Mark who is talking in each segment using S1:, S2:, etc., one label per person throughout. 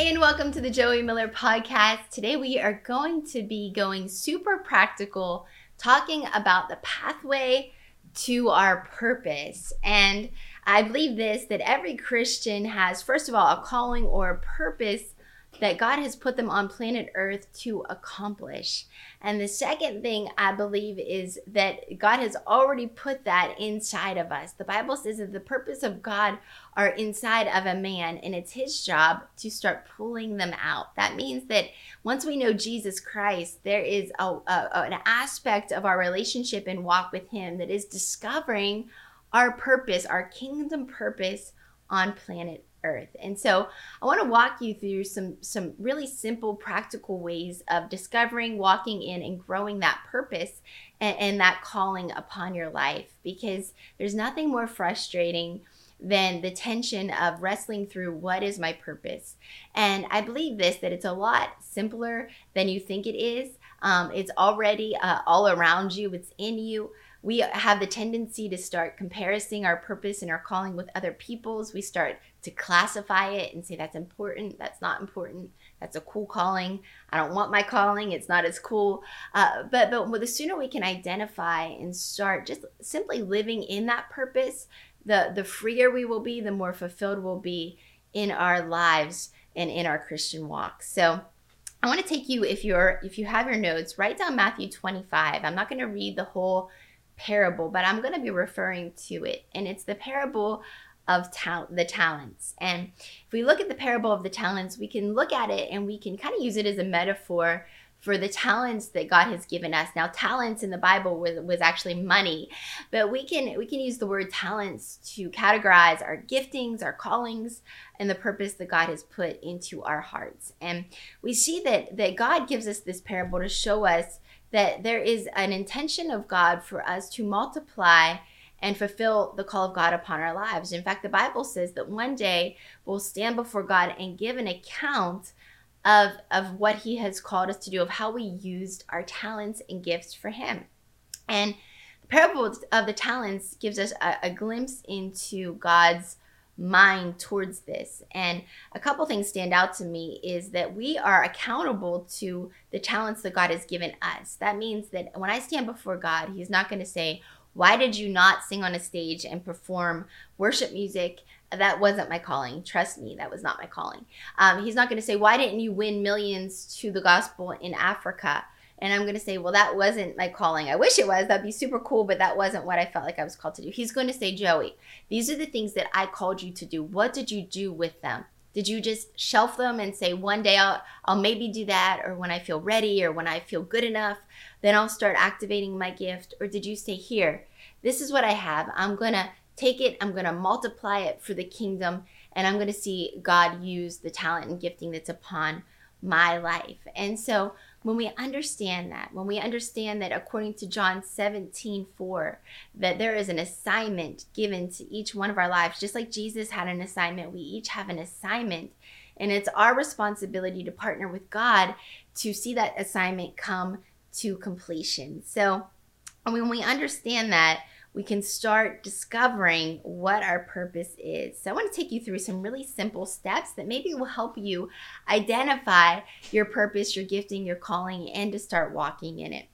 S1: Hey, and welcome to the Joie Miller podcast. Today we are going to be going super practical, talking about the pathway to our purpose. And I believe this that every Christian has, first of all, a calling or a purpose that God has put them on planet Earth to accomplish. And the second thing I believe is that God has already put that inside of us. The Bible says that the purpose of God are inside of a man, and it's his job to start pulling them out. That means that once we know Jesus Christ, there is a, a, an aspect of our relationship and walk with him that is discovering our purpose, our kingdom purpose on planet earth. And so I want to walk you through some some really simple practical ways of discovering, walking in and growing that purpose and, and that calling upon your life because there's nothing more frustrating than the tension of wrestling through what is my purpose. And I believe this that it's a lot simpler than you think it is. Um, it's already uh, all around you, it's in you we have the tendency to start comparing our purpose and our calling with other people's. We start to classify it and say that's important, that's not important, that's a cool calling. I don't want my calling; it's not as cool. Uh, but but the sooner we can identify and start just simply living in that purpose, the the freer we will be, the more fulfilled we'll be in our lives and in our Christian walk. So. I want to take you if you're if you have your notes, write down Matthew 25. I'm not going to read the whole parable, but I'm going to be referring to it. And it's the parable of ta- the talents. And if we look at the parable of the talents, we can look at it and we can kind of use it as a metaphor for the talents that God has given us. Now, talents in the Bible was, was actually money, but we can we can use the word talents to categorize our giftings, our callings, and the purpose that God has put into our hearts. And we see that that God gives us this parable to show us that there is an intention of God for us to multiply and fulfill the call of God upon our lives. In fact, the Bible says that one day we'll stand before God and give an account of, of what He has called us to do, of how we used our talents and gifts for Him. And the parable of the talents gives us a, a glimpse into God's mind towards this. And a couple things stand out to me is that we are accountable to the talents that God has given us. That means that when I stand before God, He's not going to say, Why did you not sing on a stage and perform worship music? That wasn't my calling. Trust me, that was not my calling. Um, he's not going to say, Why didn't you win millions to the gospel in Africa? And I'm going to say, well, that wasn't my calling. I wish it was. That'd be super cool, but that wasn't what I felt like I was called to do. He's going to say, Joie, these are the things that I called you to do. What did you do with them? Did you just shelf them and say one day I'll I'll maybe do that or when I feel ready or when I feel good enough, then I'll start activating my gift or did you say here, this is what I have. I'm going to take it, I'm going to multiply it for the kingdom and I'm going to see God use the talent and gifting that's upon my life. And so when we understand that, when we understand that according to John 17, 4, that there is an assignment given to each one of our lives, just like Jesus had an assignment, we each have an assignment. And it's our responsibility to partner with God to see that assignment come to completion. So when we understand that, we can start discovering what our purpose is. So, I want to take you through some really simple steps that maybe will help you identify your purpose, your gifting, your calling, and to start walking in it.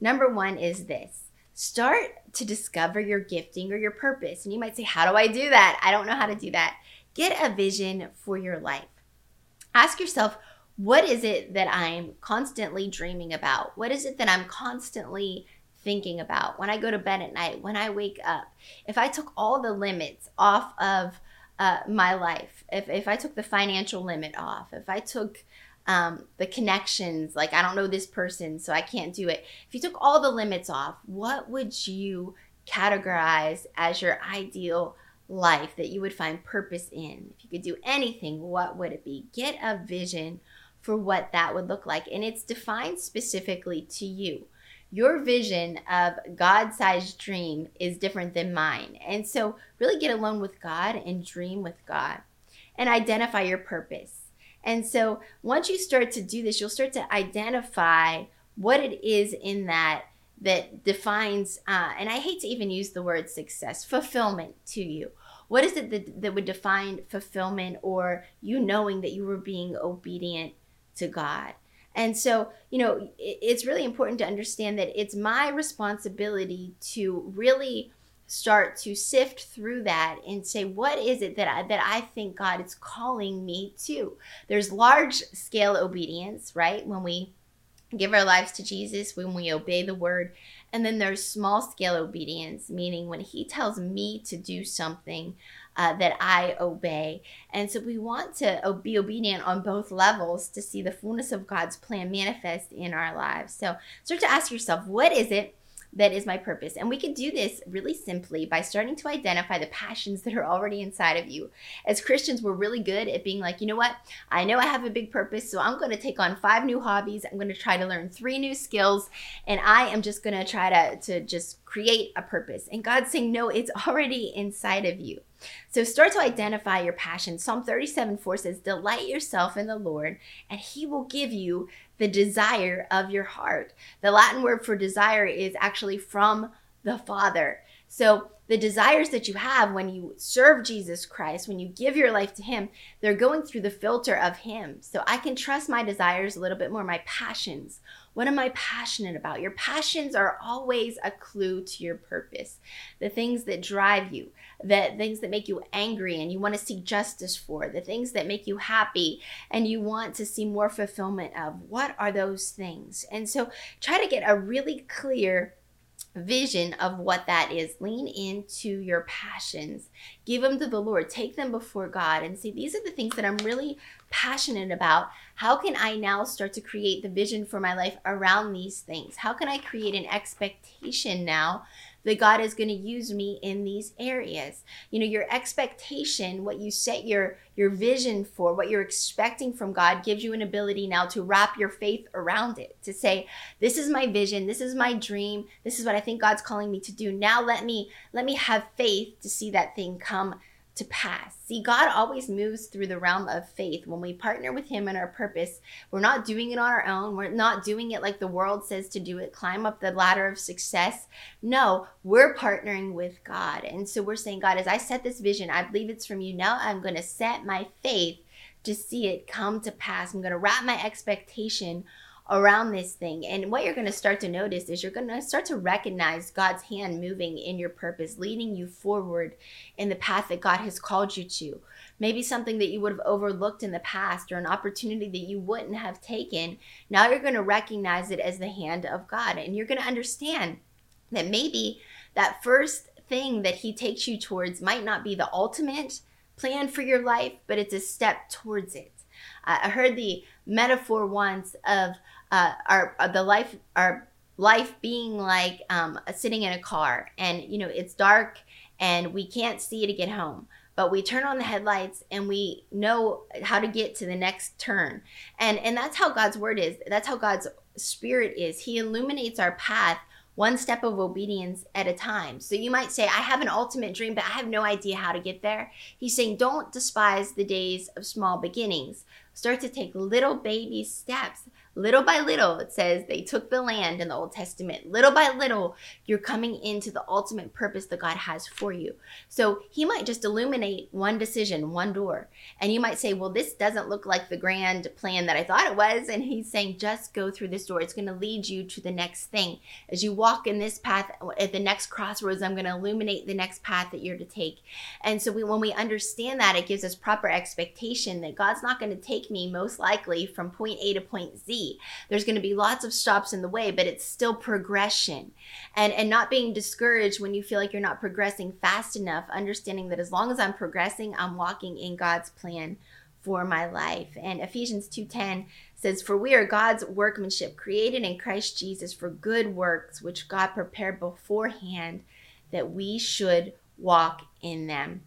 S1: Number one is this start to discover your gifting or your purpose. And you might say, How do I do that? I don't know how to do that. Get a vision for your life. Ask yourself, what is it that I'm constantly dreaming about? What is it that I'm constantly thinking about when I go to bed at night, when I wake up. If I took all the limits off of uh, my life, if, if I took the financial limit off, if I took um, the connections, like I don't know this person, so I can't do it. If you took all the limits off, what would you categorize as your ideal life that you would find purpose in? If you could do anything, what would it be? Get a vision for what that would look like, and it's defined specifically to you your vision of God sized dream is different than mine. And so, really get alone with God and dream with God and identify your purpose. And so, once you start to do this, you'll start to identify what it is in that that defines, uh, and I hate to even use the word success, fulfillment to you. What is it that, that would define fulfillment or you knowing that you were being obedient to God? And so, you know, it's really important to understand that it's my responsibility to really start to sift through that and say what is it that I, that I think God is calling me to. There's large scale obedience, right? When we give our lives to Jesus, when we obey the word, and then there's small scale obedience, meaning when he tells me to do something uh, that I obey. And so we want to be obedient on both levels to see the fullness of God's plan manifest in our lives. So start to ask yourself, what is it that is my purpose. And we can do this really simply by starting to identify the passions that are already inside of you. As Christians, we're really good at being like, you know what? I know I have a big purpose, so I'm going to take on five new hobbies. I'm going to try to learn three new skills, and I am just going to try to, to just create a purpose. And God's saying, no, it's already inside of you. So start to identify your passion. Psalm 37 4 says, Delight yourself in the Lord, and he will give you the desire of your heart. The Latin word for desire is actually from the Father. So the desires that you have when you serve Jesus Christ, when you give your life to Him, they're going through the filter of Him. So I can trust my desires a little bit more, my passions. What am I passionate about? Your passions are always a clue to your purpose. The things that drive you, the things that make you angry and you want to seek justice for, the things that make you happy and you want to see more fulfillment of. What are those things? And so try to get a really clear vision of what that is. Lean into your passions. Give them to the Lord. Take them before God and say, These are the things that I'm really passionate about. How can I now start to create the vision for my life around these things? How can I create an expectation now that God is going to use me in these areas. You know, your expectation, what you set your your vision for, what you're expecting from God gives you an ability now to wrap your faith around it. To say, this is my vision, this is my dream, this is what I think God's calling me to do. Now let me let me have faith to see that thing come to pass. See, God always moves through the realm of faith. When we partner with Him in our purpose, we're not doing it on our own. We're not doing it like the world says to do it, climb up the ladder of success. No, we're partnering with God. And so we're saying, God, as I set this vision, I believe it's from you. Now I'm going to set my faith to see it come to pass. I'm going to wrap my expectation around this thing. And what you're going to start to notice is you're going to start to recognize God's hand moving in your purpose, leading you forward in the path that God has called you to. Maybe something that you would have overlooked in the past or an opportunity that you wouldn't have taken. Now you're going to recognize it as the hand of God. And you're going to understand that maybe that first thing that He takes you towards might not be the ultimate plan for your life, but it's a step towards it. I heard the metaphor once of uh, our uh, the life our life being like um, sitting in a car and you know it's dark and we can't see to get home but we turn on the headlights and we know how to get to the next turn. And and that's how god's word is. That's how god's spirit is. He illuminates our path one step of obedience at a time. So you might say, I have an ultimate dream, but I have no idea how to get there. He's saying, don't despise the days of small beginnings. Start to take little baby steps Little by little, it says they took the land in the Old Testament. Little by little, you're coming into the ultimate purpose that God has for you. So He might just illuminate one decision, one door. And you might say, well, this doesn't look like the grand plan that I thought it was. And He's saying, just go through this door. It's going to lead you to the next thing. As you walk in this path, at the next crossroads, I'm going to illuminate the next path that you're to take. And so we, when we understand that, it gives us proper expectation that God's not going to take me most likely from point A to point Z there's going to be lots of stops in the way, but it's still progression. And and not being discouraged when you feel like you're not progressing fast enough, understanding that as long as I'm progressing, I'm walking in God's plan for my life. And Ephesians 2:10 says for we are God's workmanship created in Christ Jesus for good works which God prepared beforehand that we should walk in them.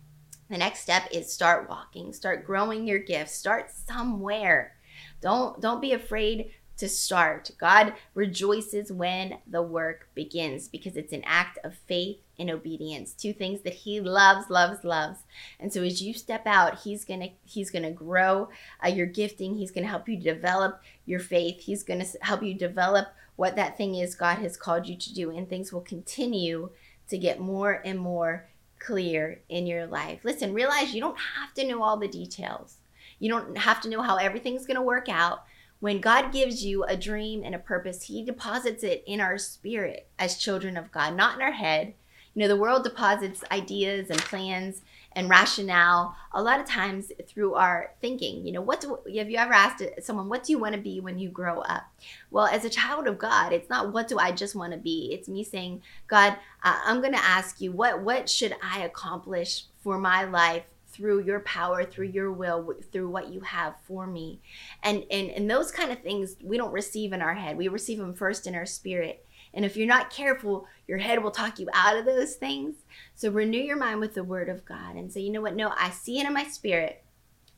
S1: The next step is start walking, start growing your gifts, start somewhere. Don't don't be afraid to start. God rejoices when the work begins because it's an act of faith and obedience. Two things that he loves, loves, loves. And so as you step out, he's going to he's going to grow uh, your gifting. He's going to help you develop your faith. He's going to help you develop what that thing is God has called you to do and things will continue to get more and more clear in your life. Listen, realize you don't have to know all the details. You don't have to know how everything's going to work out. When God gives you a dream and a purpose, He deposits it in our spirit as children of God, not in our head. You know, the world deposits ideas and plans and rationale a lot of times through our thinking. You know, what do have you ever asked someone, what do you want to be when you grow up? Well, as a child of God, it's not what do I just want to be. It's me saying, God, uh, I'm going to ask you, what what should I accomplish for my life through your power, through your will, through what you have for me. And, and, and those kind of things we don't receive in our head. We receive them first in our spirit. And if you're not careful, your head will talk you out of those things. So renew your mind with the word of God and say, you know what? No, I see it in my spirit.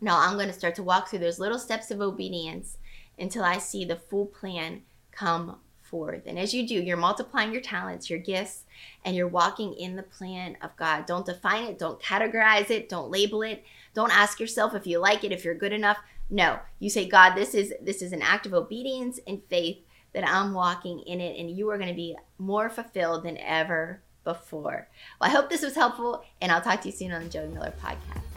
S1: Now I'm going to start to walk through those little steps of obedience until I see the full plan come forth. And as you do, you're multiplying your talents, your gifts, and you're walking in the plan of God. Don't define it, don't categorize it, don't label it. Don't ask yourself if you like it, if you're good enough. No, you say, God, this is this is an act of obedience and faith that I'm walking in it, and you are going to be more fulfilled than ever before. Well, I hope this was helpful, and I'll talk to you soon on the Joie Miller podcast.